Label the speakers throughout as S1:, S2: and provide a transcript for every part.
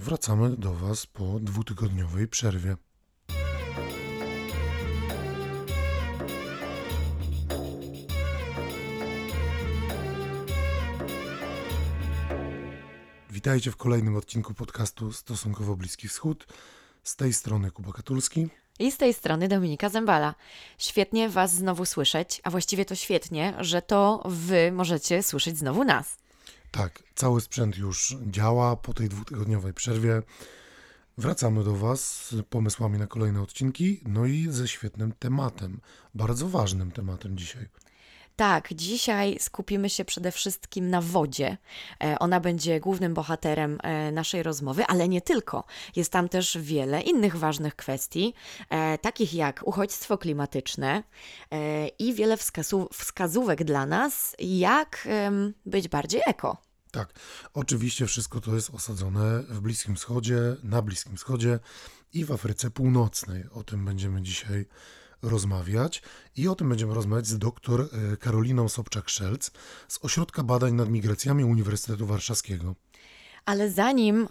S1: Wracamy do Was po dwutygodniowej przerwie. Witajcie w kolejnym odcinku podcastu Stosunkowo Bliski Wschód. Z tej strony Kuba Katulski.
S2: I z tej strony Dominika Zembala. Świetnie Was znowu słyszeć, a właściwie to świetnie, że to Wy możecie słyszeć znowu nas.
S1: Tak, cały sprzęt już działa po tej dwutygodniowej przerwie. Wracamy do Was z pomysłami na kolejne odcinki, no i ze świetnym tematem, bardzo ważnym tematem dzisiaj.
S2: Tak, dzisiaj skupimy się przede wszystkim na wodzie. E, ona będzie głównym bohaterem e, naszej rozmowy, ale nie tylko. Jest tam też wiele innych ważnych kwestii, e, takich jak uchodźstwo klimatyczne i wiele wskazówek dla nas, jak być bardziej eko.
S1: Tak, oczywiście wszystko to jest osadzone w Bliskim Wschodzie, na Bliskim Wschodzie i w Afryce Północnej. O tym będziemy dzisiaj rozmawiać i o tym będziemy rozmawiać z dr e, Karoliną Sobczak-Szelc z Ośrodka Badań nad Migracjami Uniwersytetu Warszawskiego.
S2: Ale zanim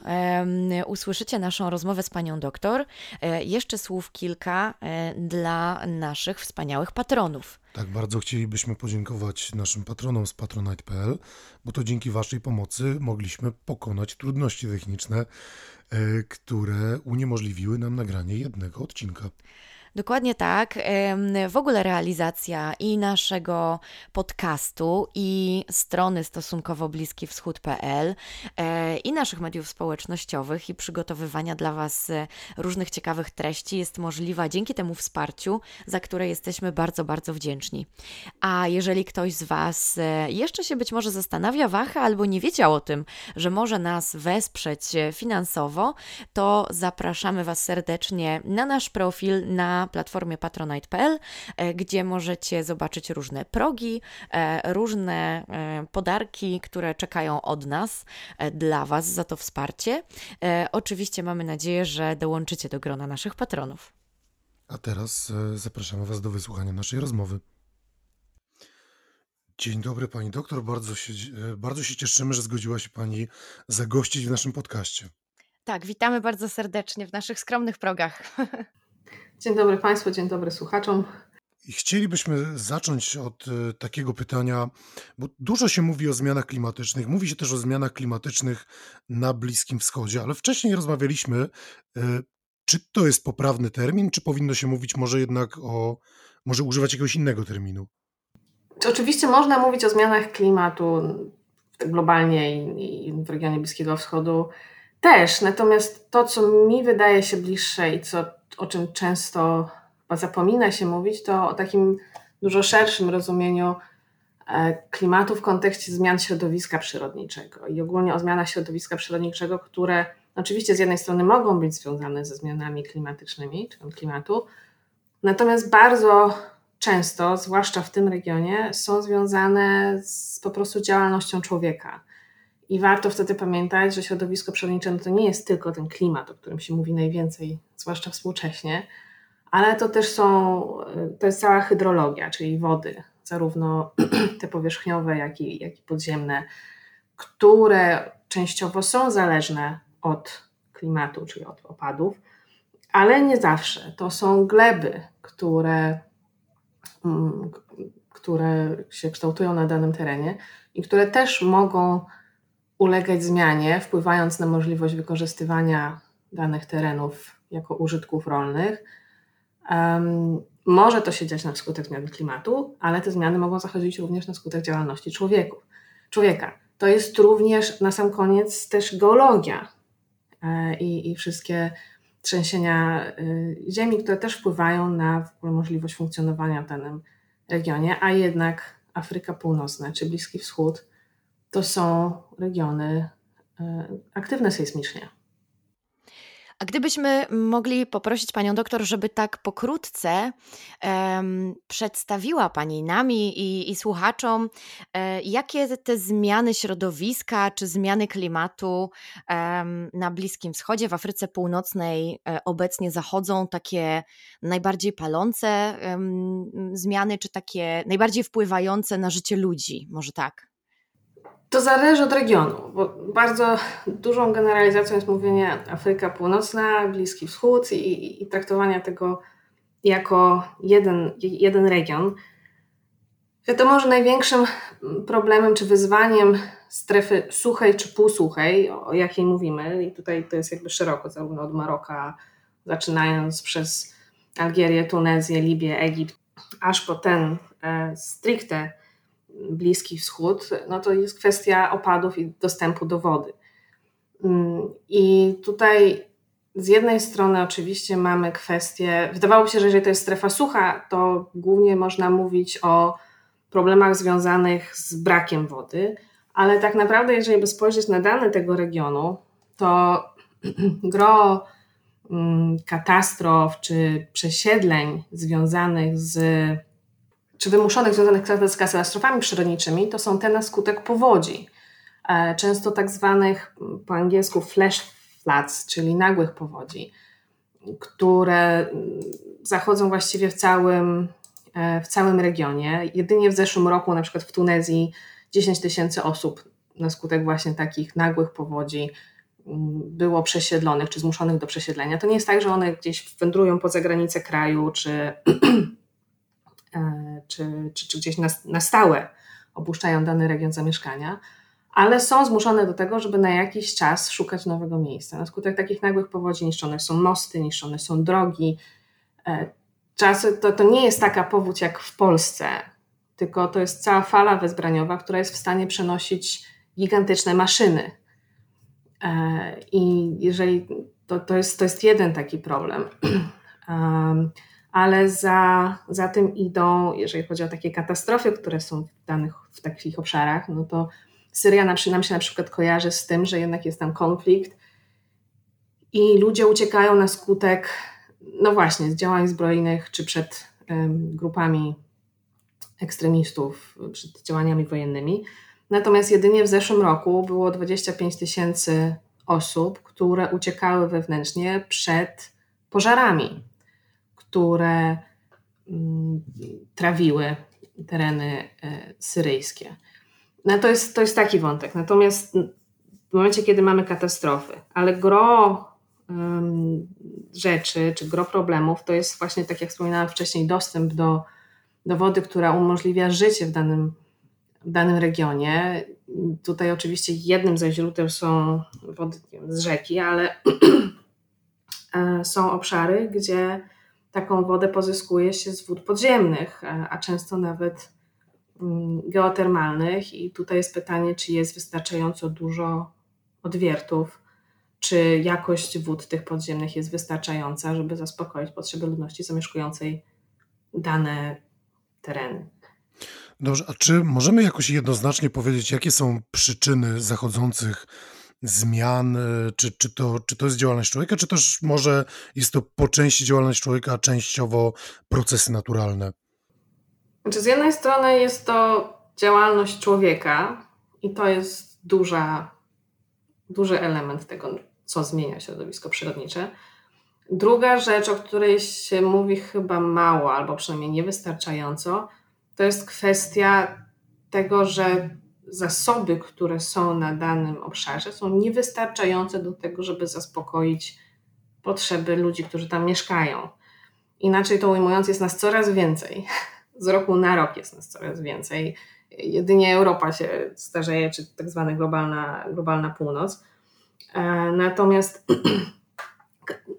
S2: usłyszycie naszą rozmowę z panią doktor, e, jeszcze słów kilka e, dla naszych wspaniałych patronów.
S1: Tak, bardzo chcielibyśmy podziękować naszym patronom z patronite.pl, bo to dzięki Waszej pomocy mogliśmy pokonać trudności techniczne, e, które uniemożliwiły nam nagranie jednego odcinka.
S2: Dokładnie tak. W ogóle realizacja i naszego podcastu, i strony stosunkowo bliski wschód.pl, e, i naszych mediów społecznościowych, i przygotowywania dla Was e, różnych ciekawych treści jest możliwa dzięki temu wsparciu, za które jesteśmy bardzo, bardzo wdzięczni. A jeżeli ktoś z Was e, jeszcze się być może zastanawia, waha albo nie wiedział o tym, że może nas wesprzeć finansowo, to zapraszamy Was serdecznie na nasz profil na platformie patronite.pl, e, gdzie możecie zobaczyć różne progi, e, różne e, podarki, które czekają od nas dla Was za to wsparcie. Oczywiście mamy nadzieję, że dołączycie do grona naszych patronów.
S1: A teraz zapraszamy Was do wysłuchania naszej rozmowy. Dzień dobry Pani doktor, bardzo się, bardzo się cieszymy, że zgodziła się Pani zagościć w naszym podcaście.
S2: Tak, witamy bardzo serdecznie w naszych skromnych progach.
S3: Dzień dobry Państwu, dzień dobry słuchaczom.
S1: I chcielibyśmy zacząć od e, takiego pytania, bo dużo się mówi o zmianach klimatycznych, mówi się też o zmianach klimatycznych na Bliskim Wschodzie, ale wcześniej rozmawialiśmy, e, czy to jest poprawny termin, czy powinno się mówić może jednak o, może używać jakiegoś innego terminu?
S3: Oczywiście można mówić o zmianach klimatu globalnie i w regionie Bliskiego Wschodu też, natomiast to, co mi wydaje się bliższe i co o czym często zapomina się mówić, to o takim dużo szerszym rozumieniu e, klimatu w kontekście zmian środowiska przyrodniczego i ogólnie o zmianach środowiska przyrodniczego, które oczywiście z jednej strony mogą być związane ze zmianami klimatycznymi, czy klimatu, natomiast bardzo często, zwłaszcza w tym regionie, są związane z po prostu działalnością człowieka. I warto wtedy pamiętać, że środowisko przyrodnicze no to nie jest tylko ten klimat, o którym się mówi najwięcej, zwłaszcza współcześnie, ale to też są, to jest cała hydrologia, czyli wody, zarówno te powierzchniowe, jak i, jak i podziemne, które częściowo są zależne od klimatu, czyli od opadów, ale nie zawsze. To są gleby, które, mm, które się kształtują na danym terenie i które też mogą ulegać zmianie, wpływając na możliwość wykorzystywania danych terenów jako użytków rolnych. Um, może to się dziać na skutek zmiany klimatu, ale te zmiany mogą zachodzić również na skutek działalności człowieków, człowieka. To jest również na sam koniec też geologia e, i, i wszystkie trzęsienia y, ziemi, które też wpływają na możliwość funkcjonowania w danym regionie, a jednak Afryka Północna czy Bliski Wschód to są regiony e, aktywne sejsmicznie.
S2: A gdybyśmy mogli poprosić Panią doktor, żeby tak pokrótce um, przedstawiła Pani nami i, i słuchaczom, e, jakie te zmiany środowiska czy zmiany klimatu um, na Bliskim Wschodzie, w Afryce Północnej e, obecnie zachodzą, takie najbardziej palące zmiany, czy takie najbardziej wpływające na życie ludzi, może tak?
S3: To zależy od regionu, bo bardzo dużą generalizacją jest mówienie Afryka Północna, Bliski Wschód i, i traktowanie tego jako jeden, jeden region. Wiadomo, że największym problemem czy wyzwaniem strefy suchej czy półsuchej, o jakiej mówimy, i tutaj to jest jakby szeroko, zarówno od Maroka, zaczynając przez Algierię, Tunezję, Libię, Egipt, aż po ten e, stricte Bliski Wschód, no to jest kwestia opadów i dostępu do wody. Mm, I tutaj z jednej strony oczywiście mamy kwestię, wydawałoby się, że jeżeli to jest strefa sucha, to głównie można mówić o problemach związanych z brakiem wody, ale tak naprawdę, jeżeli by spojrzeć na dane tego regionu, to gro mm, katastrof czy przesiedleń związanych z, czy wymuszonych związanych z katastrofami przyrodniczymi, to są te na skutek powodzi. E, często tak zwanych po angielsku flash floods, czyli nagłych powodzi, które mm, zachodzą właściwie w całym, e, w całym regionie. Jedynie w zeszłym roku, na przykład w Tunezji, 10 tysięcy osób na skutek właśnie takich nagłych powodzi mm, było przesiedlonych czy zmuszonych do przesiedlenia. To nie jest tak, że one gdzieś wędrują poza granice kraju czy, czy, czy, czy gdzieś na, na stałe opuszczają dany region zamieszkania, ale są zmuszone do tego, żeby na jakiś czas szukać nowego miejsca. Na skutek takich nagłych powodzi niszczone są mosty, niszczone są drogi. E, czasy to, to nie jest taka powódź jak w Polsce, tylko to jest cała fala wezbraniowa, która jest w stanie przenosić gigantyczne maszyny. E, I jeżeli to, to, jest, to jest jeden taki problem. Ale za, za tym idą, jeżeli chodzi o takie katastrofy, które są w danych w takich obszarach, no to Syria nam się, nam się na przykład kojarzy z tym, że jednak jest tam konflikt i ludzie uciekają na skutek, no właśnie, z działań zbrojnych czy przed um, grupami ekstremistów, przed działaniami wojennymi. Natomiast jedynie w zeszłym roku było 25 tysięcy osób, które uciekały wewnętrznie przed pożarami, które um, trawiły tereny y, syryjskie. No to jest, to jest taki wątek. Natomiast w momencie, kiedy mamy katastrofy, ale gro um, rzeczy, czy gro problemów, to jest właśnie, tak jak wspominałam wcześniej, dostęp do, do wody, która umożliwia życie w danym, w danym regionie. Tutaj oczywiście jednym ze źródeł są wody z rzeki, ale e, są obszary, gdzie taką wodę pozyskuje się z wód podziemnych, a często nawet Mm, geotermalnych i tutaj jest pytanie, czy jest wystarczająco dużo odwiertów, czy jakość wód tych podziemnych jest wystarczająca, żeby zaspokoić potrzeby ludności zamieszkującej dane tereny.
S1: Dobrze, a czy możemy jakoś jednoznacznie powiedzieć, jakie są przyczyny zachodzących zmian? Czy, czy, to, czy to jest działalność człowieka, czy też może jest to po części działalność człowieka, a częściowo procesy naturalne?
S3: Znaczy, z jednej strony jest to działalność człowieka i to jest duża, duży element tego, co zmienia środowisko przyrodnicze. Druga rzecz, o której się mówi chyba mało, albo przynajmniej niewystarczająco, to jest kwestia tego, że zasoby, które są na danym obszarze, są niewystarczające do tego, żeby zaspokoić potrzeby ludzi, którzy tam mieszkają. Inaczej to ujmując, jest nas coraz więcej z roku na rok jest nas coraz więcej. Jedynie Europa się starzeje, czy tak zwana globalna, globalna północ. E, natomiast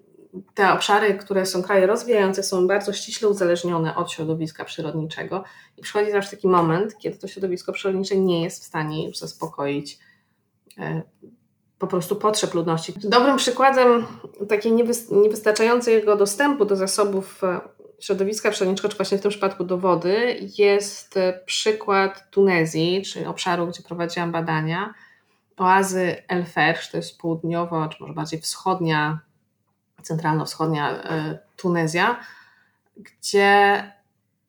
S3: te obszary, które są kraje rozwijające, są bardzo ściśle uzależnione od środowiska przyrodniczego i przychodzi zawsze taki moment, kiedy to środowisko przyrodnicze nie jest w stanie już zaspokoić e, po prostu potrzeb ludności. Dobrym przykładem takiej niewystarczającego dostępu do zasobów e, środowiska przyrodniczego, czy właśnie w tym przypadku do wody, jest przykład Tunezji, czyli obszaru, gdzie prowadziłam badania, oazy El Fersz, to jest południowo, czy może bardziej wschodnia, centralno-wschodnia e, Tunezja, gdzie,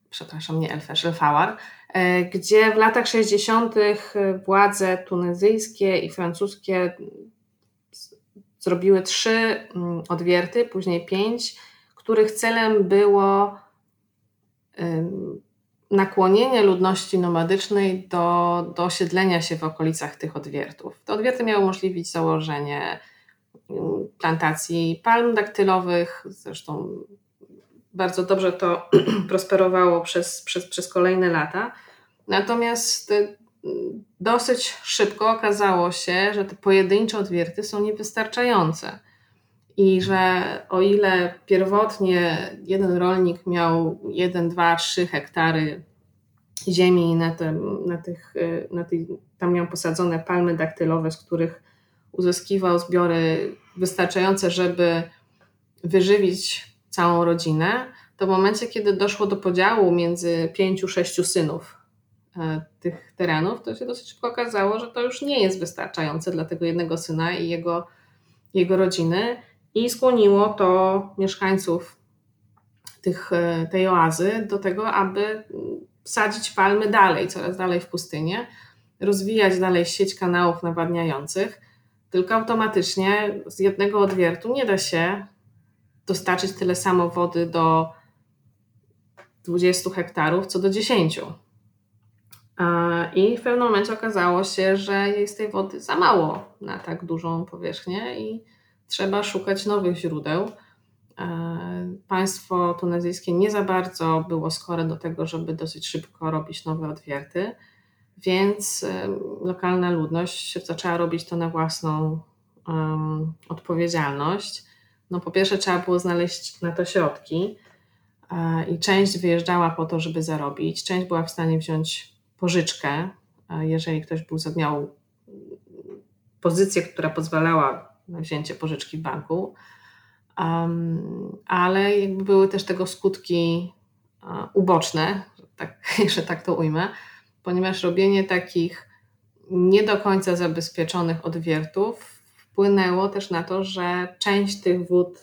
S3: przepraszam, nie El Fersz, El Fawar, e, gdzie w latach 60. władze tunezyjskie i francuskie zrobiły trzy mm, odwierty, później pięć, których celem było nakłonienie ludności nomadycznej do, do osiedlenia się w okolicach tych odwiertów. Te odwierty miały umożliwić założenie plantacji palm daktylowych, zresztą bardzo dobrze to prosperowało przez, przez, przez kolejne lata. Natomiast y, dosyć szybko okazało się, że te pojedyncze odwierty są niewystarczające. I że o ile pierwotnie jeden rolnik miał 1, 2, 3 hektary ziemi na, te, na tych, y, na tych, tam miał posadzone palmy daktylowe, z których uzyskiwał zbiory wystarczające, żeby wyżywić całą rodzinę, to w momencie, kiedy doszło do podziału między pięciu, sześciu synów e, tych terenów, to się dosyć szybko okazało, że to już nie jest wystarczające dla tego jednego syna i jego, jego rodziny i skłoniło to mieszkańców tych, e, tej oazy do tego, aby sadzić palmy dalej, coraz dalej w pustynię, rozwijać dalej sieć kanałów nawadniających, tylko automatycznie z jednego odwiertu nie da się dostarczyć tyle samo wody do 20 hektarów, co do 10. I w pewnym momencie okazało się, że jest tej wody za mało na tak dużą powierzchnię i trzeba szukać nowych źródeł. Państwo tunezyjskie nie za bardzo było skore do tego, żeby dosyć szybko robić nowe odwierty, więc lokalna ludność zaczęła robić to na własną um, odpowiedzialność. No, po pierwsze, trzeba było znaleźć na to środki e, i część wyjeżdżała po to, żeby zarobić, część była w stanie wziąć pożyczkę, e, jeżeli ktoś był, miał pozycję, która pozwalała na wzięcie pożyczki w banku. Um, ale jakby były też tego skutki uh, uboczne, tak, że tak to ujmę, ponieważ robienie takich nie do końca zabezpieczonych odwiertów wpłynęło też na to, że część tych wód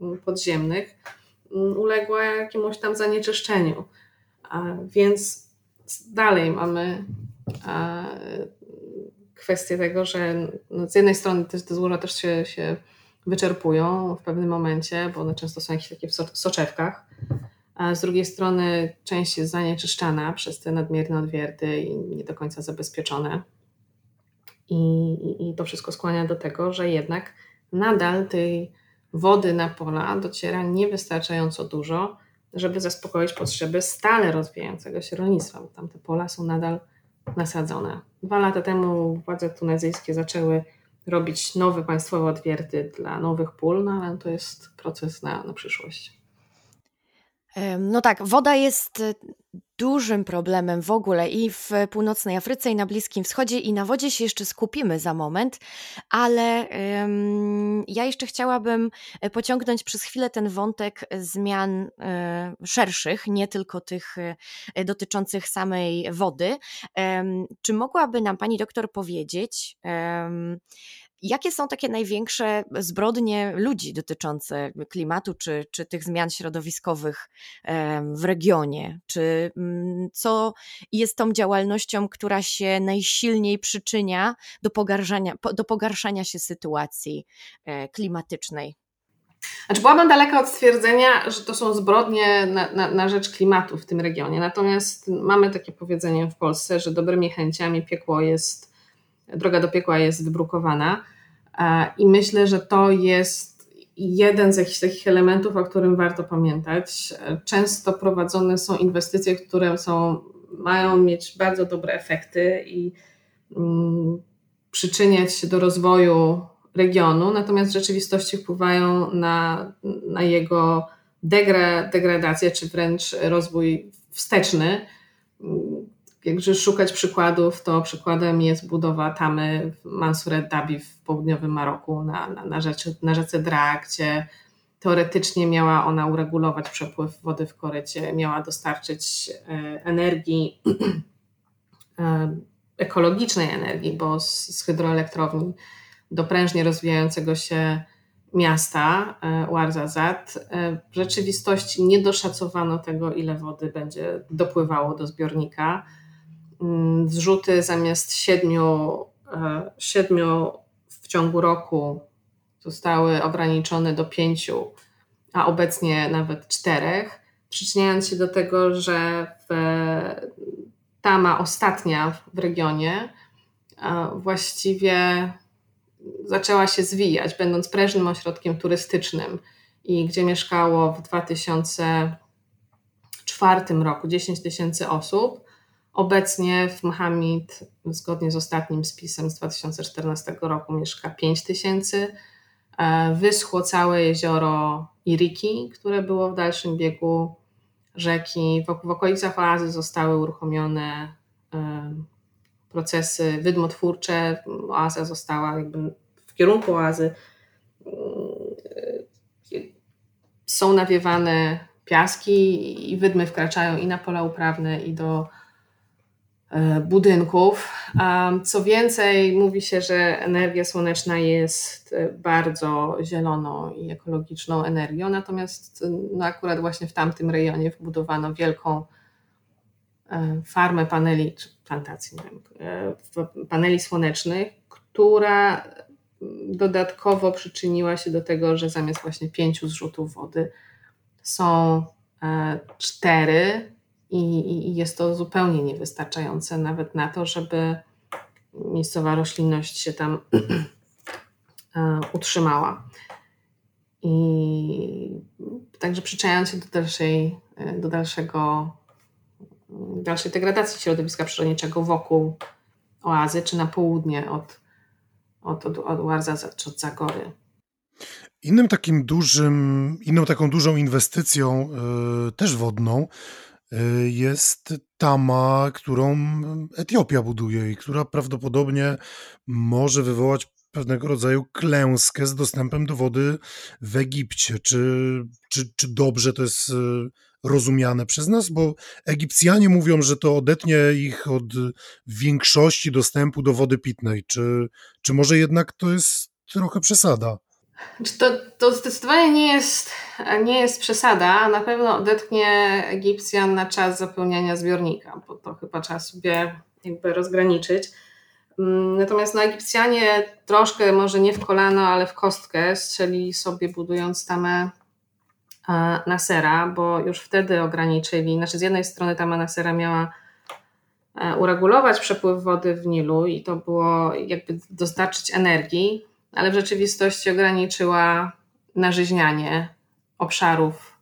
S3: mm, podziemnych mm, uległa jakiemuś tam zanieczyszczeniu. Więc dalej mamy kwestię tego, że no, z jednej strony te, złoża też się, się wyczerpują w pewnym momencie, bo one często są jakieś takie w soczewkach, a z drugiej strony część jest zanieczyszczana przez te nadmierne odwierty i nie do końca zabezpieczone. I, I, to wszystko skłania do tego, że jednak nadal tej wody na pola dociera niewystarczająco dużo, żeby zaspokoić potrzeby stale rozwijającego się rolnictwa, bo tam te pola są nadal nasadzone. Dwa lata temu władze tunezyjskie zaczęły robić nowe państwowe odwierty dla nowych pól, no ale to jest proces na, na przyszłość.
S2: No tak, woda jest y, dużym problemem w ogóle i w północnej Afryce, i na Bliskim Wschodzie, i na wodzie się jeszcze skupimy za moment, ale um, ja jeszcze chciałabym e, pociągnąć przez chwilę ten wątek zmian um, szerszych, nie tylko tych um, dotyczących samej wody. Czy mogłaby nam pani doktor powiedzieć, Jakie są takie największe zbrodnie ludzi dotyczące klimatu czy, czy tych zmian środowiskowych w regionie? Czy mm, co jest tą działalnością, która się najsilniej przyczynia do pogarszania, do pogarszania się sytuacji e, klimatycznej?
S3: Znaczy byłabym daleka od stwierdzenia, że to są zbrodnie na, na, na, rzecz klimatu w tym regionie. Natomiast mamy takie powiedzenie w Polsce, że dobrymi chęciami piekło jest, droga do piekła jest wybrukowana. I myślę, że to jest jeden z jakichś takich elementów, o którym warto pamiętać. Często prowadzone są inwestycje, które są, mają mieć bardzo dobre efekty i mm, przyczyniać się do rozwoju regionu, natomiast w rzeczywistości wpływają na, na jego degra, degradację, czy wręcz rozwój wsteczny Jakże szukać przykładów, to przykładem jest budowa tamy w Mansuret Dabi w południowym Maroku na, na, na, na rzece Dra, gdzie teoretycznie miała ona uregulować przepływ wody w korycie, miała dostarczyć e, energii, e, ekologicznej energii, bo z, z hydroelektrowni do prężnie rozwijającego się miasta Ouarzazate w rzeczywistości nie doszacowano tego, ile wody będzie dopływało do zbiornika zrzuty zamiast siedmiu, e, siedmiu w ciągu roku zostały ograniczone do pięciu, a obecnie nawet czterech, przyczyniając się do tego, że w, Tama ostatnia w regionie właściwie zaczęła się zwijać, będąc prężnym ośrodkiem turystycznym i gdzie mieszkało w 2004 roku 10 tysięcy osób. Obecnie w Mohamid, zgodnie z ostatnim spisem z 2014 roku, mieszka 5 tysięcy. E, wyschło całe jezioro Iriki, które było w dalszym biegu rzeki. W, okolicach oazy zostały uruchomione e, procesy wydmotwórcze. Oaza została jakby w kierunku oazy. E, są nawiewane piaski i wydmy wkraczają i na pola uprawne, i do budynków. Co więcej, mówi się, że energia słoneczna jest e, bardzo zieloną i ekologiczną energią, natomiast e, no akurat właśnie w tamtym rejonie wbudowano wielką farmę paneli, czy plantacji, paneli słonecznych, która dodatkowo przyczyniła się do tego, że zamiast właśnie pięciu zrzutów wody są cztery i, i jest to zupełnie niewystarczające nawet na to, żeby miejscowa roślinność się tam e, utrzymała. I także przyczajając się do dalszej, e, do dalszego, dalszej degradacji środowiska przyrodniczego wokół oazy, czy na południe od, od, od, od Łarza czy od Zagory.
S1: Innym takim dużym, inną taką dużą inwestycją, yy, też wodną, jest tama, którą Etiopia buduje i która prawdopodobnie może wywołać pewnego rodzaju klęskę z dostępem do wody w Egipcie. Czy, czy, czy dobrze to jest y, rozumiane przez nas? Bo Egipcjanie mówią, że to odetnie ich od większości dostępu do wody pitnej. Czy, czy może jednak to jest trochę przesada?
S3: To, to zdecydowanie nie jest, nie jest przesada. Na pewno odetchnie Egipcjan na czas zapełniania zbiornika, bo to chyba trzeba sobie jakby rozgraniczyć. Mm, natomiast no, Egipcjanie troszkę, może nie w kolano, ale w kostkę strzeli sobie budując tamę e, Nasera, bo już wtedy ograniczyli, znaczy z jednej strony tama Nasera miała e, uregulować przepływ wody w Nilu i to było jakby dostarczyć energii, ale w rzeczywistości ograniczyła nażyźnianie obszarów,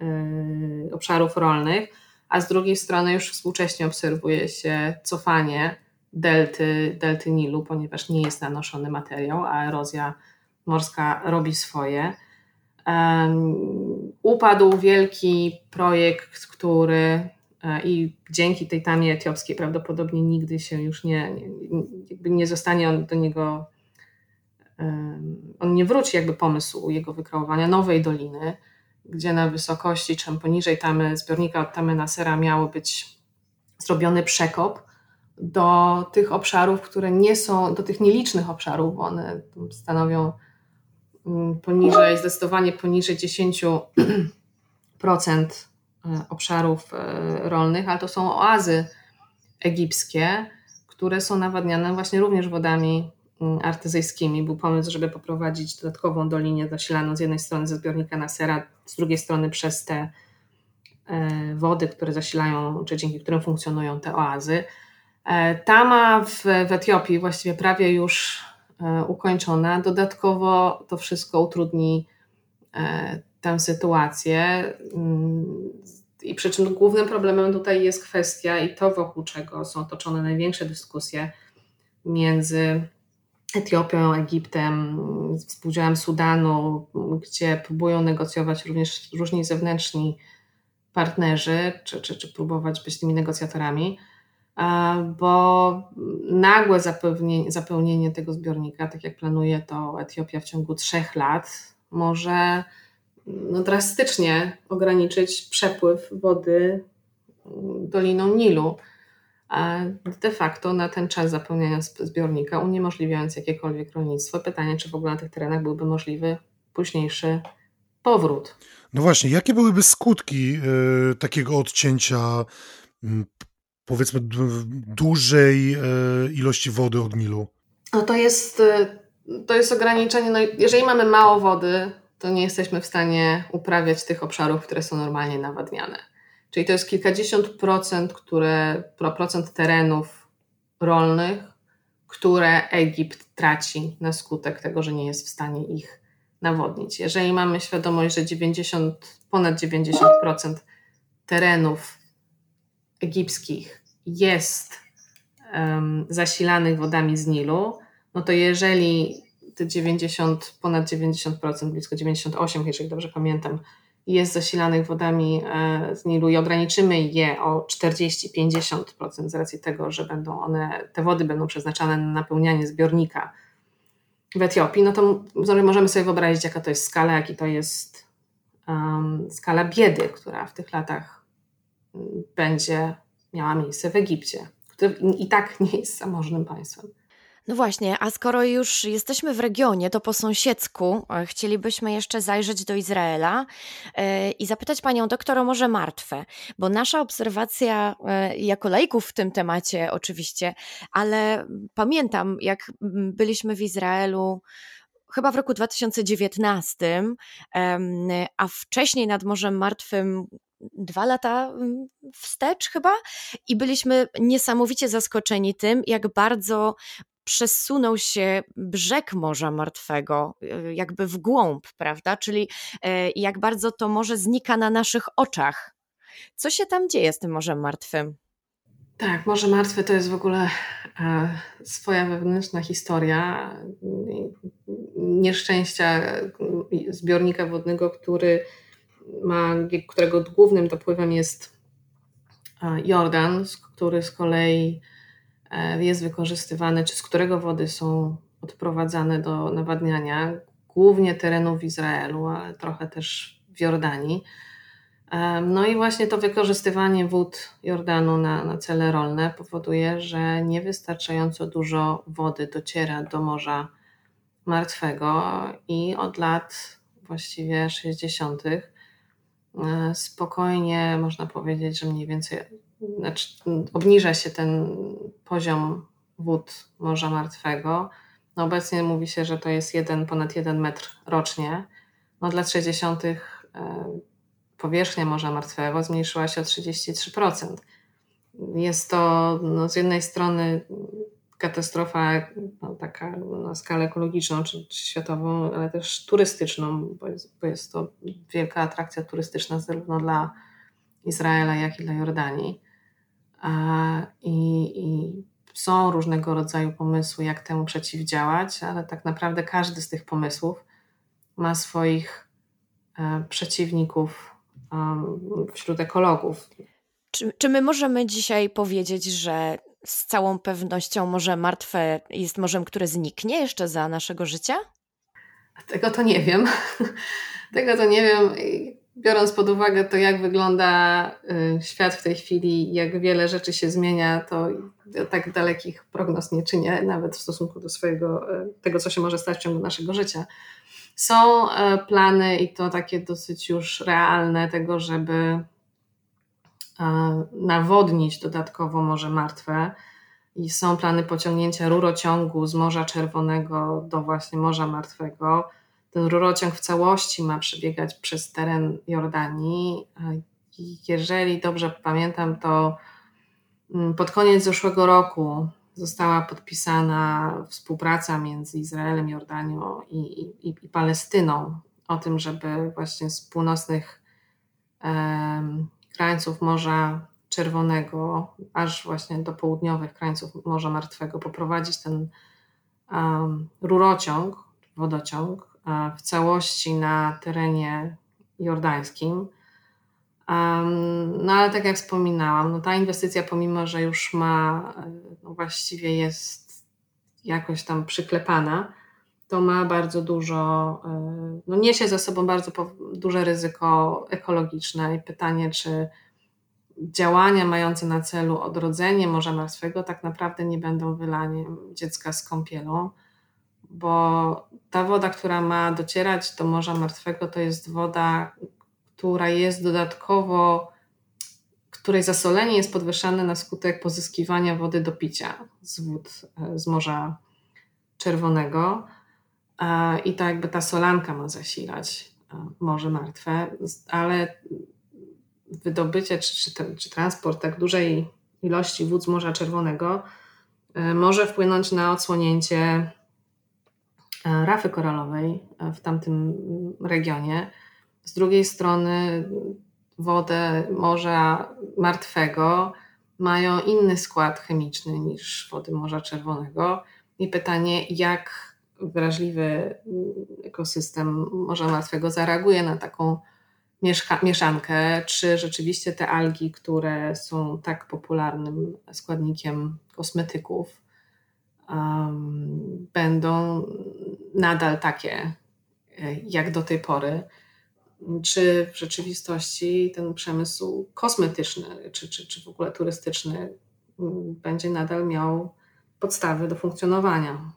S3: yy, obszarów rolnych, a z drugiej strony już współcześnie obserwuje się cofanie delty, delty Nilu, ponieważ nie jest nanoszony materiał, a erozja morska robi swoje. Um, upadł wielki projekt, który e, i dzięki tej tamie etiopskiej prawdopodobnie nigdy się już nie, nie, nie zostanie on do niego on nie wróci jakby pomysł jego wykreowania nowej doliny, gdzie na wysokości, czy poniżej tamy, zbiornika od tamy Nasera miało być zrobiony przekop do tych obszarów, które nie są, do tych nielicznych obszarów, bo one stanowią mm, poniżej, zdecydowanie poniżej 10% e, obszarów e, rolnych, ale to są oazy egipskie, które są nawadniane właśnie również wodami artyzyjskimi był pomysł, żeby poprowadzić dodatkową dolinię zasilaną z jednej strony ze zbiornika Nasera, z drugiej strony przez te e, wody, które zasilają, czy dzięki którym funkcjonują te oazy. E, Tama w, w Etiopii właściwie prawie już e, ukończona. Dodatkowo to wszystko utrudni tę sytuację. Mm, I przy czym głównym problemem tutaj jest kwestia i to, wokół czego są toczone największe dyskusje między Etiopią, Egiptem, współdziałem Sudanu, gdzie próbują negocjować również różni zewnętrzni partnerzy, czy, czy, czy próbować być tymi negocjatorami, bo nagłe zapełnienie, zapełnienie tego zbiornika, tak jak planuje to Etiopia w ciągu trzech lat, może no, drastycznie ograniczyć przepływ wody doliną Nilu de facto na ten czas zapełniania zbiornika, uniemożliwiając jakiekolwiek rolnictwo. Pytanie, czy w ogóle na tych terenach byłby możliwy późniejszy powrót.
S1: No właśnie, jakie byłyby skutki y, takiego odcięcia, y, powiedzmy, dużej y, ilości wody od Nilu?
S3: No to jest, to jest ograniczenie. No jeżeli mamy mało wody to nie jesteśmy w stanie uprawiać tych obszarów, które są normalnie nawadniane. Czyli to jest kilkadziesiąt procent, które, procent terenów rolnych, które Egipt traci na skutek tego, że nie jest w stanie ich nawodnić. Jeżeli mamy świadomość, że 90, ponad 90% terenów egipskich jest um, zasilanych wodami z Nilu, no to jeżeli te 90, ponad 90%, blisko 98%, jeżeli dobrze pamiętam, jest zasilanych wodami e, z Nilu i ograniczymy je o 40-50% z racji tego, że będą one, te wody będą przeznaczane na napełnianie zbiornika w Etiopii, no to możemy sobie wyobrazić, jaka to jest skala, jaki to jest um, skala biedy, która w tych latach będzie miała miejsce w Egipcie, który i tak nie jest zamożnym państwem.
S2: No właśnie, a skoro już jesteśmy w regionie, to po sąsiedzku e, chcielibyśmy jeszcze zajrzeć do Izraela e, i zapytać panią doktor o Morze Martwe, bo nasza obserwacja e, jako laików w tym temacie oczywiście, ale pamiętam jak byliśmy w Izraelu chyba w roku 2019, a wcześniej nad Morzem Martwym dwa lata wstecz chyba i byliśmy niesamowicie zaskoczeni tym, jak bardzo przesunął się brzeg Morza Martwego, e, jakby w głąb, prawda? Czyli e, jak bardzo to morze znika na naszych oczach. Co się tam dzieje z tym Morzem Martwym?
S3: Tak, Morze Martwe to jest w ogóle e, swoja wewnętrzna historia nieszczęścia zbiornika wodnego, który ma, którego głównym dopływem jest Jordan, który z kolei jest wykorzystywany, czy z którego wody są odprowadzane do nawadniania, głównie terenów Izraelu, ale trochę też w Jordanii. E, no i właśnie to wykorzystywanie wód Jordanu na, na cele rolne powoduje, że niewystarczająco dużo wody dociera do Morza Martwego i od lat właściwie 60. E, spokojnie można powiedzieć, że mniej więcej znaczy, obniża się ten poziom wód Morza Martwego. No obecnie mówi się, że to jest jeden, ponad 1 metr rocznie. No dla 60. E, powierzchnia Morza Martwego zmniejszyła się o 33%. Jest to no, z jednej strony katastrofa no, taka na skalę ekologiczną czy, czy, światową, ale też turystyczną, bo jest, bo jest to wielka atrakcja turystyczna zarówno dla Izraela, jak i dla Jordanii. I, I, są różnego rodzaju pomysły, jak temu przeciwdziałać, ale tak naprawdę każdy z tych pomysłów ma swoich e, przeciwników wśród ekologów.
S2: Czy, czy my możemy dzisiaj powiedzieć, że z całą pewnością Morze Martwe jest morzem, które zniknie jeszcze za naszego życia?
S3: Tego to nie wiem. Tego to nie wiem biorąc pod uwagę to, jak wygląda y, świat w tej chwili, jak wiele rzeczy się zmienia, to tak dalekich prognoz nie czynię, nawet w stosunku do swojego, y, tego, co się może stać w ciągu naszego życia. Są y, plany i to takie dosyć już realne tego, żeby nawodnić dodatkowo Morze Martwe i są plany pociągnięcia rurociągu z Morza Czerwonego do właśnie Morza Martwego ten rurociąg w całości ma przebiegać przez teren Jordanii. Jeżeli dobrze pamiętam, to mm, pod koniec zeszłego roku została podpisana współpraca między Izraelem, Jordanią i, i, i Palestyną o tym, żeby właśnie z północnych um, krańców Morza Czerwonego, aż właśnie do południowych krańców Morza Martwego poprowadzić ten um, rurociąg, wodociąg, w całości na terenie jordańskim. No ale tak jak wspominałam, no ta inwestycja, pomimo że już ma, no właściwie jest jakoś tam przyklepana, to ma bardzo dużo, e, no niesie ze sobą bardzo duże ryzyko ekologiczne i pytanie, czy działania mające na celu odrodzenie Morza Martwego tak naprawdę nie będą wylaniem dziecka z kąpielą bo ta woda, która ma docierać do Morza Martwego, to jest woda, która jest dodatkowo, której zasolenie jest podwyższane na skutek pozyskiwania wody do picia z wód z Morza Czerwonego. i tak jakby ta solanka ma zasilać Morze Martwe, ale wydobycie czy, czy, czy transport tak dużej ilości wód z Morza Czerwonego może wpłynąć na odsłonięcie rafy koralowej w tamtym regionie. Z drugiej strony wodę Morza Martwego mają inny skład chemiczny niż wody Morza Czerwonego. I pytanie, jak wrażliwy ekosystem Morza Martwego zareaguje na taką mieszka- mieszankę, czy rzeczywiście te algi, które są tak popularnym składnikiem kosmetyków, będą nadal takie e, jak do tej pory czy w rzeczywistości ten przemysł kosmetyczny, czy, czy, czy w ogóle turystyczny mm, będzie nadal miał podstawy do funkcjonowania.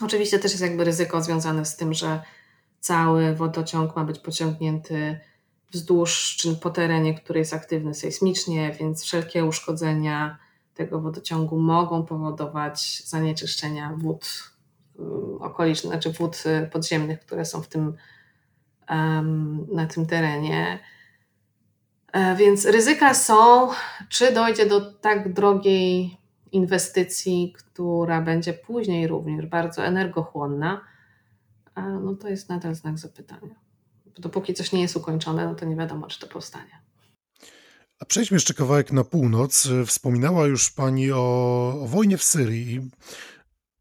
S3: Oczywiście też jest jakby ryzyko związane z tym, że cały wodociąg ma być pociągnięty wzdłuż czy po terenie, który jest aktywny sejsmicznie, więc wszelkie uszkodzenia tego wodociągu mogą powodować zanieczyszczenia wód mm, okolicznych, znaczy wód y, podziemnych, które są w tym na tym terenie. E, więc ryzyka są, czy dojdzie do tak drogiej inwestycji, która będzie później również bardzo energochłonna, no to jest nadal znak zapytania. Dopóki coś nie jest ukończone, no to nie wiadomo, czy to powstanie.
S1: A przejdźmy jeszcze kawałek na północ. Wspominała już Pani o, o wojnie w Syrii.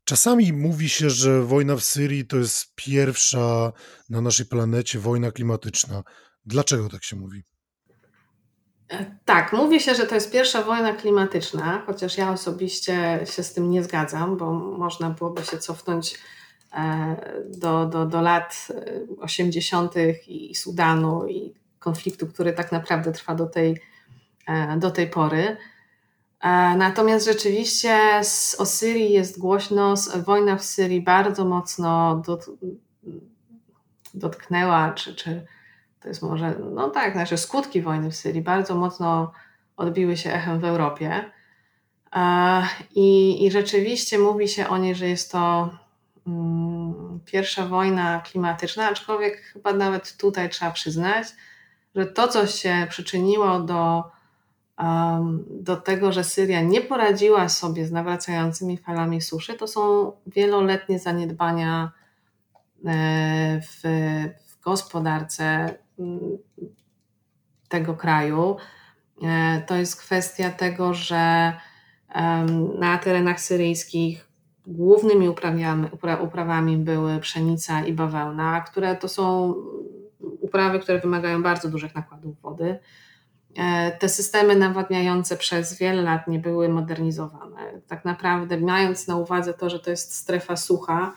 S1: Czasami mówi się, że wojna w Syrii to jest pierwsza na naszej planecie wojna klimatyczna. Dlaczego tak się mówi?
S3: E, tak, mówi się, że to jest pierwsza wojna klimatyczna, chociaż ja osobiście się z tym nie zgadzam, bo można byłoby się cofnąć e, do, do, do lat 80. E, i Sudanu i konfliktu, który tak naprawdę trwa do tej, do tej pory. Natomiast rzeczywiście o Syrii jest głośno, wojna w Syrii bardzo mocno dot, dotknęła, czy, czy to jest może, no tak, znaczy skutki wojny w Syrii bardzo mocno odbiły się echem w Europie. I, i rzeczywiście mówi się o niej, że jest to mm, pierwsza wojna klimatyczna, aczkolwiek chyba nawet tutaj trzeba przyznać, że to, co się przyczyniło do do tego, że Syria nie poradziła sobie z nawracającymi falami suszy, to są wieloletnie zaniedbania e, w, w gospodarce mm, tego kraju. E, to jest kwestia tego, że na terenach syryjskich głównymi uprawami, uprawami były pszenica i bawełna, które to są uprawy, które wymagają bardzo dużych nakładów wody. E, te systemy nawadniające przez wiele lat nie były modernizowane. Tak naprawdę, mając na uwadze to, że to jest strefa sucha,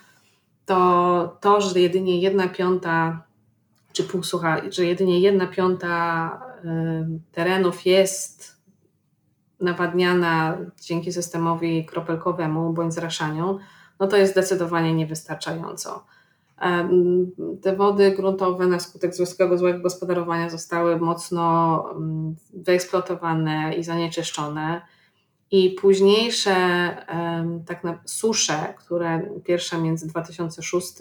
S3: to to, że jedynie jedna piąta czy półsucha, że jedynie jedna piąta terenów jest nawadniana dzięki systemowi kropelkowemu bądź zraszaniu, no to jest zdecydowanie niewystarczająco. Te wody gruntowe na skutek złego, złego gospodarowania zostały mocno wyeksploatowane i zanieczyszczone. I późniejsze tak na susze, które pierwsza między 2006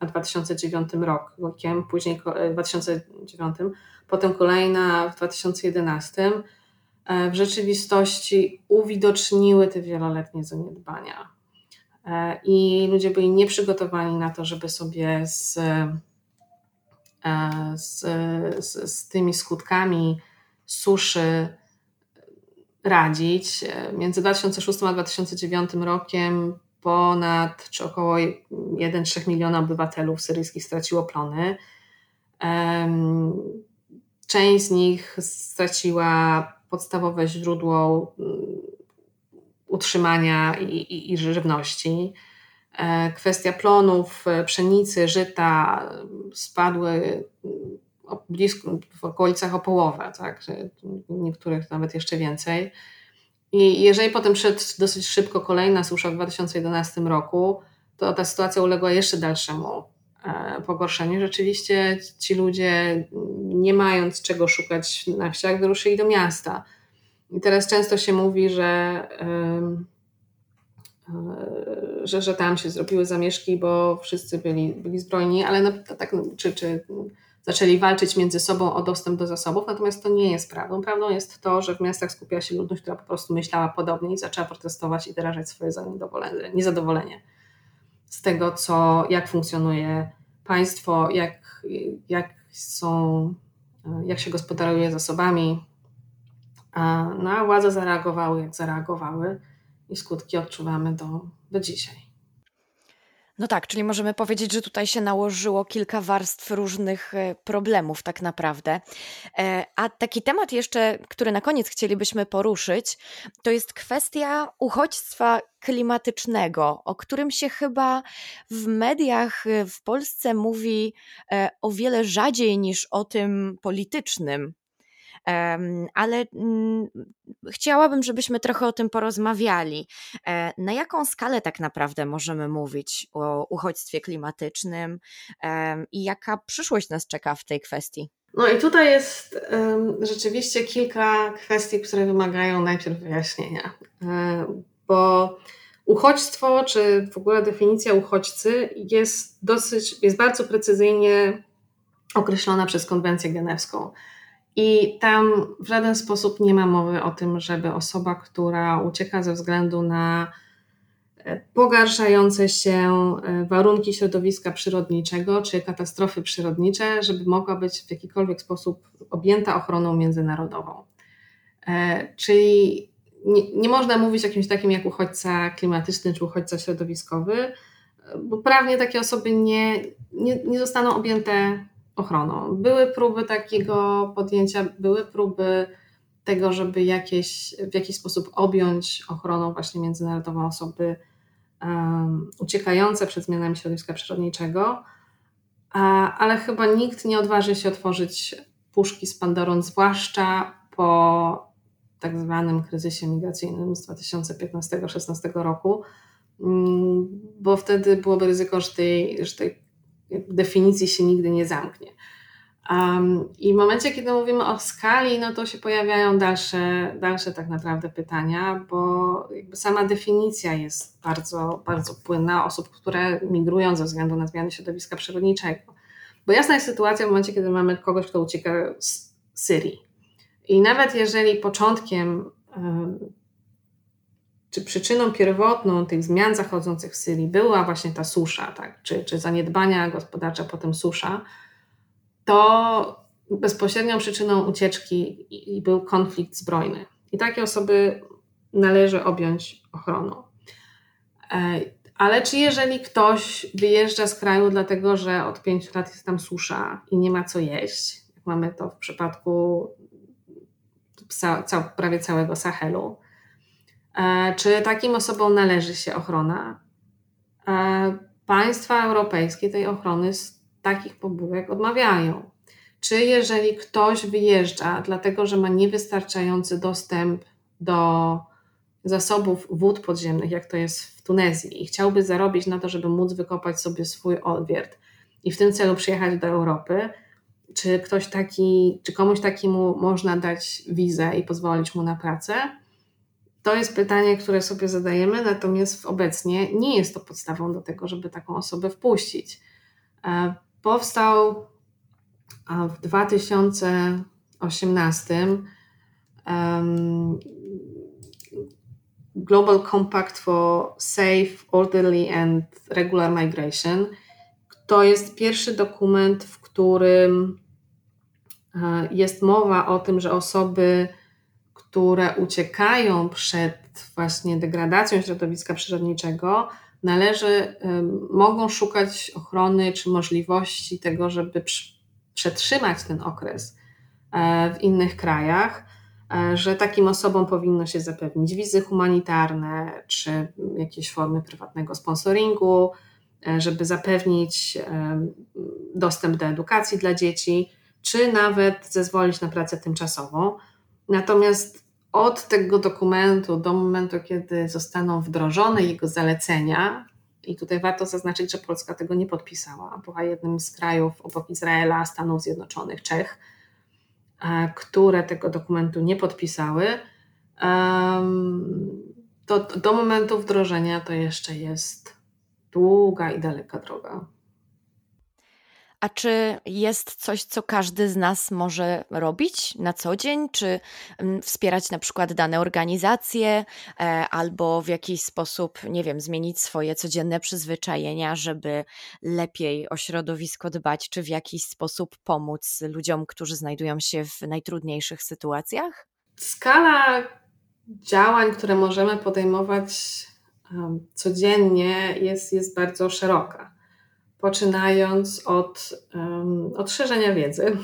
S3: a 2009 rokiem, później 2009, e, potem kolejna w 2011, e, w rzeczywistości uwidoczniły te wieloletnie zaniedbania. E, i ludzie byli nieprzygotowani na to, żeby sobie z, e, z, z, z tymi skutkami suszy radzić. E, między 2006 a 2009 rokiem ponad czy około 1,3 miliona obywatelów syryjskich straciło plony. Część z nich straciła podstawowe źródło utrzymania i, i, i żywności. E, kwestia plonów, e, pszenicy, żyta spadły blisko, w okolicach o połowę, tak? niektórych nawet jeszcze więcej. I jeżeli potem przyszedł dosyć szybko kolejna susza w 2011 roku, to ta sytuacja uległa jeszcze dalszemu e, pogorszeniu. Rzeczywiście ci ludzie, nie mając czego szukać na wsiach, wyruszyli do miasta. I teraz często się mówi, że że, że tam się zrobiły zamieszki, bo wszyscy byli, byli zbrojni, ale no, tak, czy, czy zaczęli walczyć między sobą o dostęp do zasobów, natomiast to nie jest prawdą. Prawdą jest to, że w miastach skupiała się ludność, która po prostu myślała podobnie i zaczęła protestować i wyrażać swoje niezadowolenie z tego, co, jak funkcjonuje państwo, jak, jak, są, jak się gospodaruje zasobami. No a władze zareagowały, jak zareagowały i skutki odczuwamy do, do dzisiaj.
S2: No tak, czyli możemy powiedzieć, że tutaj się nałożyło kilka warstw różnych e, problemów, tak naprawdę. E, a taki temat jeszcze, który na koniec chcielibyśmy poruszyć, to jest kwestia uchodźstwa klimatycznego, o którym się chyba w mediach e, w Polsce mówi o wiele rzadziej niż o tym politycznym ale mm, chciałabym, żebyśmy trochę o tym porozmawiali. E, na jaką skalę tak naprawdę możemy mówić o uchodźstwie klimatycznym i jaka przyszłość nas czeka w tej kwestii?
S3: No i tutaj jest rzeczywiście kilka kwestii, które wymagają najpierw wyjaśnienia, e, bo uchodźstwo, czy w ogóle definicja uchodźcy jest dosyć, jest bardzo precyzyjnie określona przez konwencję genewską. I tam w żaden sposób nie ma mowy o tym, żeby osoba, która ucieka ze względu na e, pogarszające się e, warunki środowiska przyrodniczego czy katastrofy przyrodnicze, żeby mogła być w jakikolwiek sposób objęta ochroną międzynarodową. E, czyli nie, nie można mówić o kimś takim jak uchodźca klimatyczny czy uchodźca środowiskowy, bo prawnie takie osoby nie, nie, nie zostaną objęte ochroną. Były próby takiego podjęcia, były próby tego, żeby jakieś, w jakiś sposób objąć ochroną właśnie międzynarodową osoby um, uciekające przed zmianami środowiska przyrodniczego, a, ale chyba nikt nie odważy się otworzyć puszki z Pandorą, zwłaszcza po tak zwanym kryzysie migracyjnym z 2015-2016 roku, mm, bo wtedy byłoby ryzyko, że tej, że tej definicji się nigdy nie zamknie. Um, I w momencie, kiedy mówimy o skali, no to się pojawiają dalsze, dalsze tak naprawdę pytania, bo sama definicja jest bardzo, bardzo płynna osób, które migrują ze względu na zmiany środowiska przyrodniczego. Bo jasna jest sytuacja w momencie, kiedy mamy kogoś, kto ucieka z Syrii. I nawet jeżeli początkiem czy przyczyną pierwotną tych zmian zachodzących w Syrii była właśnie ta susza, tak, czy, czy zaniedbania gospodarcze, potem susza, to bezpośrednią przyczyną ucieczki był konflikt zbrojny. I takie osoby należy objąć ochroną. E, ale czy jeżeli ktoś wyjeżdża z kraju dlatego, że od pięciu lat jest tam susza i nie ma co jeść, jak mamy to w przypadku prawie całego Sahelu, czy takim osobom należy się ochrona? E, państwa europejskie tej ochrony z takich pobudek odmawiają. Czy jeżeli ktoś wyjeżdża, dlatego że ma niewystarczający dostęp do zasobów wód podziemnych, jak to jest w Tunezji, i chciałby zarobić na to, żeby móc wykopać sobie swój odwiert i w tym celu przyjechać do Europy, czy ktoś taki, czy komuś takiemu można dać wizę i pozwolić mu na pracę? To jest pytanie, które sobie zadajemy, natomiast obecnie nie jest to podstawą do tego, żeby taką osobę wpuścić. E, powstał w 2018 Global Compact for Safe, Orderly and Regular Migration. To jest pierwszy dokument, w którym e, jest mowa o tym, że osoby które uciekają przed właśnie degradacją środowiska przyrodniczego, należy, mogą szukać ochrony czy możliwości tego, żeby przetrzymać ten okres e, w innych krajach, e, że takim osobom powinno się zapewnić wizy humanitarne czy jakieś formy prywatnego sponsoringu, e, żeby zapewnić dostęp do edukacji dla dzieci, czy nawet zezwolić na pracę tymczasową. Natomiast od tego dokumentu do momentu, kiedy zostaną wdrożone jego zalecenia, i tutaj warto zaznaczyć, że Polska tego nie podpisała, była jednym z krajów obok Izraela, Stanów Zjednoczonych, Czech, e, które tego dokumentu nie podpisały. to do momentu wdrożenia to jeszcze jest długa i daleka droga.
S2: A czy jest coś, co każdy z nas może robić na co dzień? Czy mm, wspierać na przykład dane organizacje, e, albo w jakiś sposób, nie wiem, zmienić swoje codzienne przyzwyczajenia, żeby lepiej o środowisko dbać, czy w jakiś sposób pomóc ludziom, którzy znajdują się w najtrudniejszych sytuacjach?
S3: Skala działań, które możemy podejmować codziennie, jest, jest bardzo szeroka poczynając od, szerzenia wiedzy,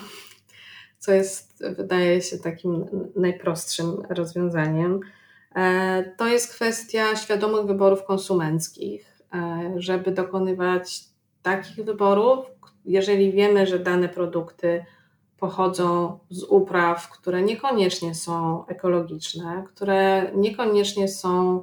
S3: co jest, wydaje się, takim najprostszym rozwiązaniem. E, to jest kwestia świadomych wyborów konsumenckich, e, żeby dokonywać takich wyborów, jeżeli wiemy, że dane produkty pochodzą z upraw, które niekoniecznie są ekologiczne, które niekoniecznie są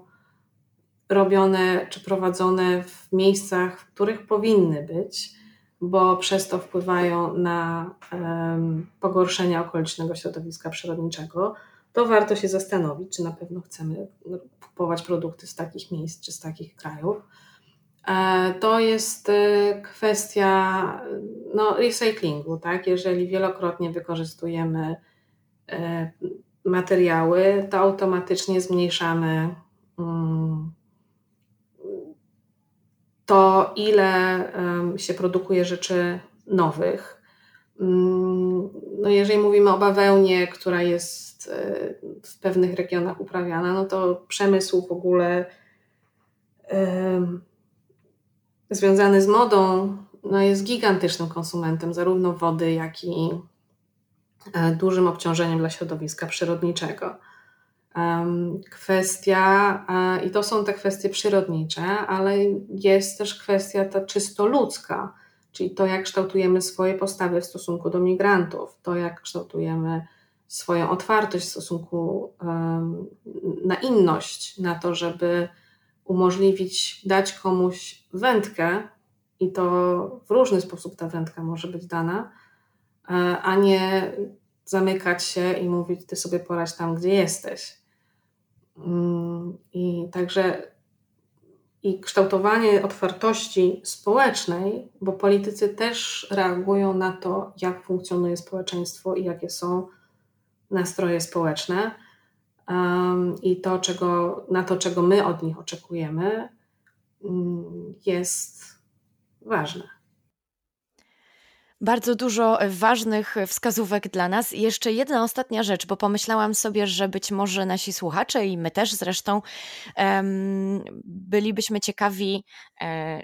S3: robione czy prowadzone w miejscach, w których powinny być, bo przez to wpływają na um, pogorszenie okolicznego środowiska przyrodniczego, to warto się zastanowić, czy na pewno chcemy kupować produkty z takich miejsc czy z takich krajów. E, to jest e, kwestia no, recyklingu, tak? Jeżeli wielokrotnie wykorzystujemy e, materiały, to automatycznie zmniejszamy mm, to ile się produkuje rzeczy nowych. Mm, no jeżeli mówimy o bawełnie, która jest e, w pewnych regionach uprawiana, no to przemysł w ogóle związany z modą no jest gigantycznym konsumentem zarówno wody, jak i e, dużym obciążeniem dla środowiska przyrodniczego kwestia, i to są te kwestie przyrodnicze, ale jest też kwestia ta czysto ludzka, czyli to, jak kształtujemy swoje postawy w stosunku do migrantów, to, jak kształtujemy swoją otwartość w stosunku na inność, na to, żeby umożliwić, dać komuś wędkę, i to w różny sposób ta wędka może być dana, e, a nie zamykać się i mówić, ty sobie poradź tam, gdzie jesteś. Mm, I także i kształtowanie otwartości społecznej, bo politycy też reagują na to, jak funkcjonuje społeczeństwo i jakie są nastroje społeczne. Um, I to, czego, na to, czego my od nich oczekujemy, um, jest ważne.
S2: Bardzo dużo ważnych wskazówek dla nas. I jeszcze jedna ostatnia rzecz, bo pomyślałam sobie, że być może nasi słuchacze i my też zresztą um, bylibyśmy ciekawi e,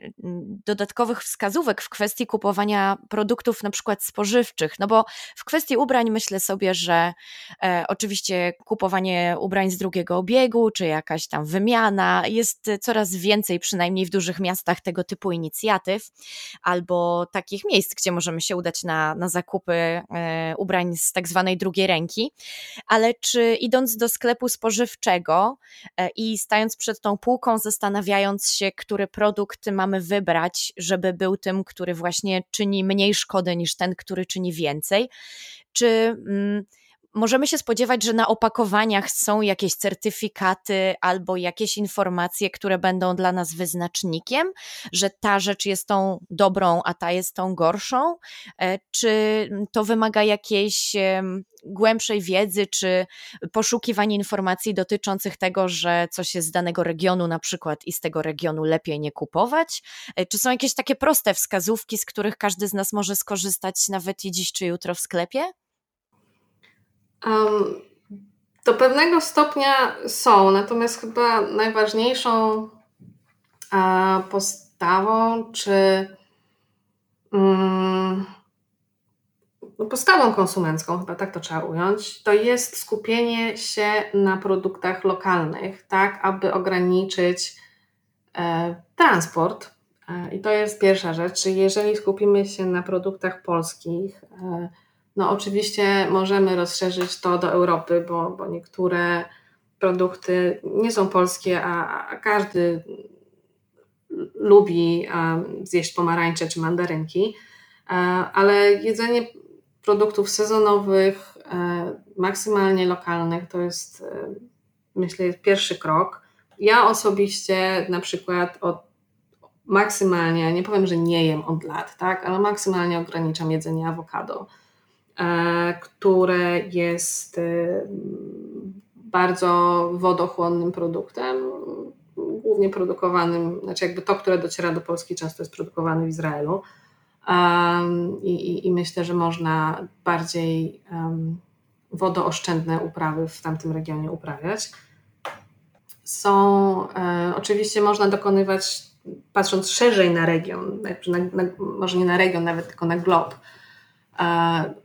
S2: dodatkowych wskazówek w kwestii kupowania produktów na przykład spożywczych. No bo w kwestii ubrań myślę sobie, że e, oczywiście kupowanie ubrań z drugiego obiegu, czy jakaś tam wymiana, jest coraz więcej, przynajmniej w dużych miastach, tego typu inicjatyw albo takich miejsc, gdzie możemy się się udać na, na zakupy e, ubrań z tak zwanej drugiej ręki, ale czy idąc do sklepu spożywczego e, i stając przed tą półką, zastanawiając się, który produkt mamy wybrać, żeby był tym, który właśnie czyni mniej szkody niż ten, który czyni więcej, czy. Mm, możemy się spodziewać, że na opakowaniach są jakieś certyfikaty albo jakieś informacje, które będą dla nas wyznacznikiem, że ta rzecz jest tą dobrą, a ta jest tą gorszą? E, czy to wymaga jakiejś głębszej wiedzy, czy poszukiwania informacji dotyczących tego, że coś jest z danego regionu na przykład i z tego regionu lepiej nie kupować? E, czy są jakieś takie proste wskazówki, z których każdy z nas może skorzystać nawet i dziś czy jutro w sklepie?
S3: Um, do pewnego stopnia są, natomiast chyba najważniejszą e, postawą, czy um, postawą konsumencką, chyba tak to trzeba ująć, to jest skupienie się na produktach lokalnych, tak aby ograniczyć e, transport. E, I to jest pierwsza rzecz. Czyli jeżeli skupimy się na produktach polskich, e, no oczywiście możemy rozszerzyć to do Europy, bo, bo niektóre produkty nie są polskie, a, a każdy lubi um, zjeść pomarańcze czy mandarynki, e, ale jedzenie produktów sezonowych, e, maksymalnie lokalnych to jest, e, myślę, pierwszy krok. ja osobiście na przykład od maksymalnie, nie powiem, że nie jem od lat, tak, ale maksymalnie ograniczam jedzenie awokado, które jest e, bardzo wodochłonnym produktem, głównie produkowanym, znaczy jakby to, które dociera do Polski często jest produkowane w Izraelu um, i, i, myślę, że można bardziej wodooszczędne uprawy w tamtym regionie uprawiać. Są, e, oczywiście można dokonywać, patrząc szerzej na region, na, na, może nie na region, nawet tylko na glob, e,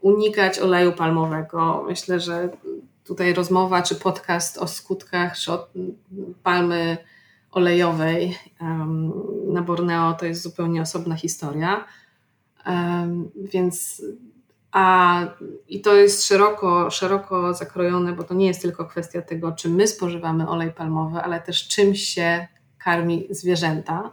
S3: unikać oleju palmowego. Myślę, że tutaj rozmowa czy podcast o skutkach czy o palmy olejowej na Borneo to jest zupełnie osobna historia. Więc a, I to jest szeroko, szeroko zakrojone, bo to nie jest tylko kwestia tego, czy my spożywamy olej palmowy, ale też czym się karmi zwierzęta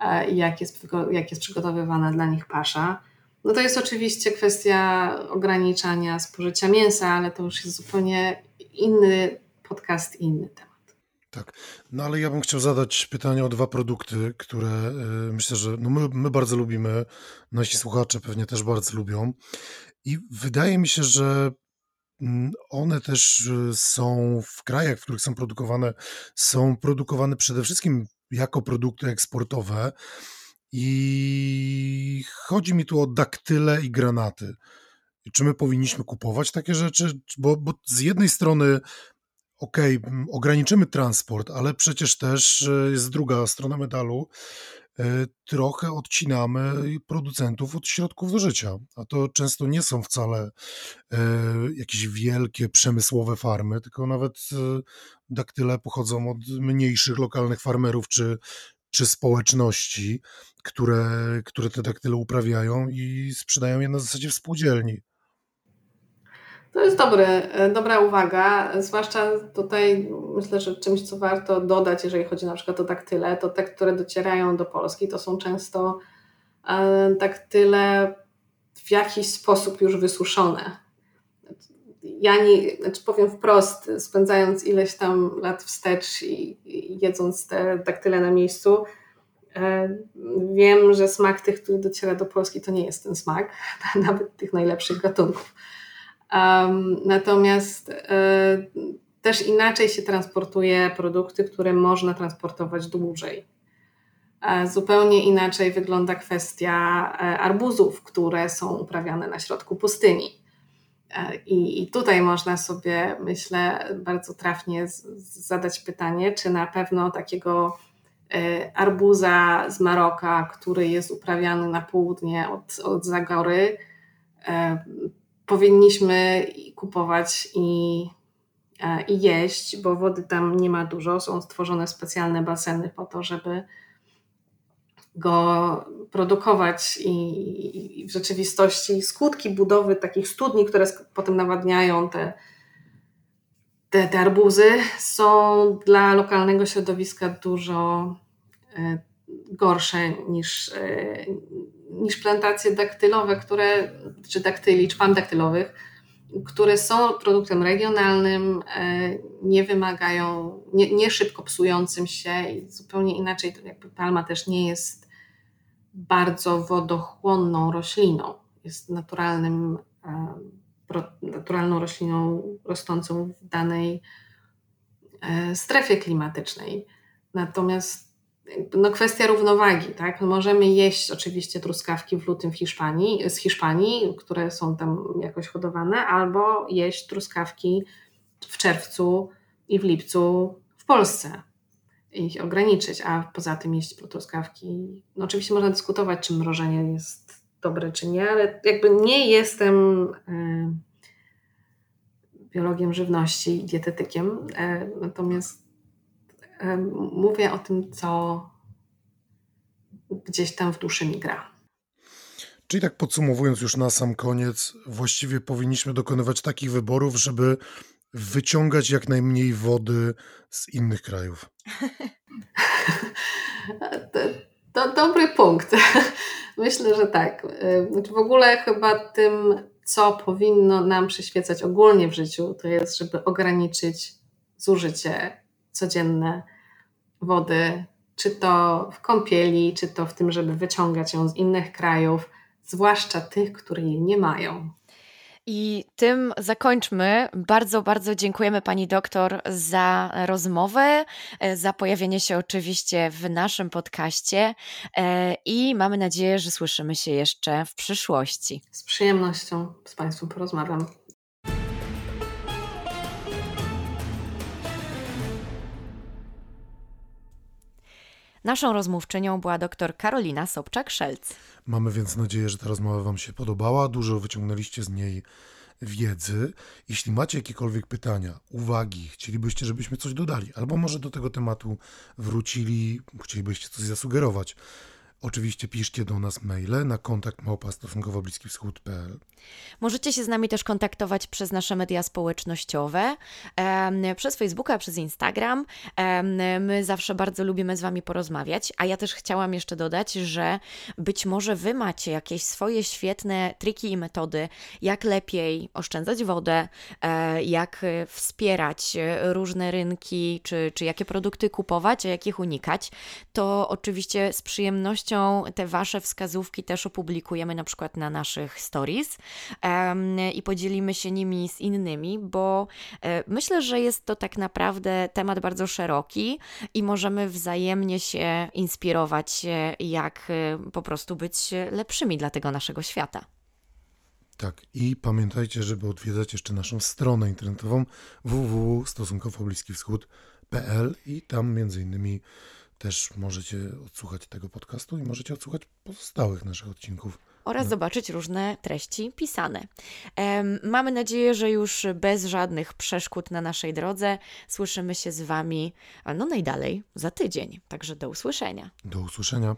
S3: e, i jak jest, jak jest przygotowywana dla nich pasza. No to jest oczywiście kwestia ograniczania spożycia mięsa, ale to już jest zupełnie inny podcast inny temat.
S1: Tak, no ale ja bym chciał zadać pytanie o dwa produkty, które y, myślę, że no my, my bardzo lubimy, nasi słuchacze pewnie też bardzo lubią. I wydaje mi się, że mm, one też y, są w krajach, w których są produkowane, są produkowane przede wszystkim jako produkty eksportowe. I chodzi mi tu o daktyle i granaty. Czy my powinniśmy kupować takie rzeczy? Bo, bo z jednej strony okej, okay, ograniczymy transport, ale przecież też e, jest druga strona medalu. E, trochę odcinamy producentów od środków do życia, a to często nie są wcale e, jakieś wielkie przemysłowe farmy, tylko nawet daktyle pochodzą od mniejszych lokalnych farmerów czy, czy społeczności, które, które te daktyle uprawiają i sprzedają je na zasadzie współdzielni.
S3: To jest dobry, e, dobra uwaga, zwłaszcza tutaj myślę, że czymś, co warto dodać, jeżeli chodzi na przykład o daktyle, to te, które docierają do Polski, to są często e, daktyle w jakiś sposób już wysuszone. Ja nie, znaczy powiem wprost, spędzając ileś tam lat wstecz i, i jedząc te daktyle na miejscu, e, wiem, że smak tych, który dociera do Polski, to nie jest ten smak, nawet tych najlepszych gatunków. Um, natomiast y, też inaczej się transportuje produkty, które można transportować dłużej. E, zupełnie inaczej wygląda kwestia e, arbuzów, które są uprawiane na środku pustyni. E, I, I, tutaj można sobie, myślę, bardzo trafnie z, zadać pytanie, czy na pewno takiego arbuza z Maroka, który jest uprawiany na południe od, od Zagory, powinniśmy kupować i, e, i jeść, bo wody tam nie ma dużo. Są stworzone specjalne baseny po to, żeby go produkować i, i w rzeczywistości skutki budowy takich studni, które potem nawadniają te, te, te arbuzy, są dla lokalnego środowiska dużo e, gorsze niż, e, niż plantacje daktylowe, które, czy daktyli, czy daktylowych, które są produktem regionalnym, e, nie wymagają, nie, nie szybko psującym się i zupełnie inaczej, to jakby palma też nie jest bardzo wodochłonną rośliną. Jest naturalnym, e, naturalną rośliną rosnącą w danej strefie klimatycznej. Natomiast no kwestia równowagi, tak? Możemy jeść oczywiście truskawki w lutym w Hiszpanii, z Hiszpanii, które są tam jakoś hodowane, albo jeść truskawki w czerwcu i w lipcu w Polsce ich ograniczyć, a poza tym jeść truskawki. No oczywiście można dyskutować, czy mrożenie jest dobre, czy nie, ale jakby nie jestem e, biologiem żywności i dietetykiem, e, natomiast mówię o tym, co gdzieś tam w duszy mi gra.
S1: Czyli tak podsumowując już na sam koniec, właściwie powinniśmy dokonywać takich wyborów, żeby wyciągać jak najmniej wody z innych krajów.
S3: to, to dobry punkt. Myślę, że tak. W ogóle chyba tym, co powinno nam przyświecać ogólnie w życiu, to jest, żeby ograniczyć zużycie codzienne wody, czy to w kąpieli, czy to w tym, żeby wyciągać ją z innych krajów, zwłaszcza tych, które jej nie mają.
S2: I tym zakończmy. Bardzo, bardzo dziękujemy Pani doktor za rozmowę, e, za pojawienie się oczywiście w naszym podcaście e, i mamy nadzieję, że słyszymy się jeszcze w przyszłości.
S3: Z przyjemnością z Państwem porozmawiam.
S2: Naszą rozmówczynią była dr Karolina Sobczak-Szelc.
S1: Mamy więc nadzieję, że ta rozmowa Wam się podobała. Dużo wyciągnęliście z niej wiedzy. Jeśli macie jakiekolwiek pytania, uwagi, chcielibyście, żebyśmy coś dodali, albo może do tego tematu wrócili, chcielibyście coś zasugerować, Oczywiście piszcie do nas maile na kontakt małpa stosunkowo bliski wschód.pl.
S2: Możecie się z nami też kontaktować przez nasze media społecznościowe, przez Facebooka, przez Instagram. My zawsze bardzo lubimy z Wami porozmawiać, a ja też chciałam jeszcze dodać, że być może Wy macie jakieś swoje świetne triki i metody, jak lepiej oszczędzać wodę, e, jak wspierać różne rynki, czy, czy jakie produkty kupować, a jakich unikać. To oczywiście z przyjemnością te Wasze wskazówki też opublikujemy na przykład na naszych stories i podzielimy się nimi z innymi, bo e, myślę, że jest to tak naprawdę temat bardzo szeroki i możemy wzajemnie się inspirować, jak e, po prostu być lepszymi dla tego naszego świata.
S1: Tak, i pamiętajcie, żeby odwiedzać jeszcze naszą stronę internetową www.stosunkowo-bliski-wschód.pl i tam między innymi też możecie odsłuchać tego podcastu i możecie odsłuchać pozostałych naszych odcinków.
S2: Oraz no. zobaczyć różne treści pisane. Mamy nadzieję, że już bez żadnych przeszkód na naszej drodze słyszymy się z Wami no najdalej za tydzień. Także do usłyszenia.
S1: Do usłyszenia.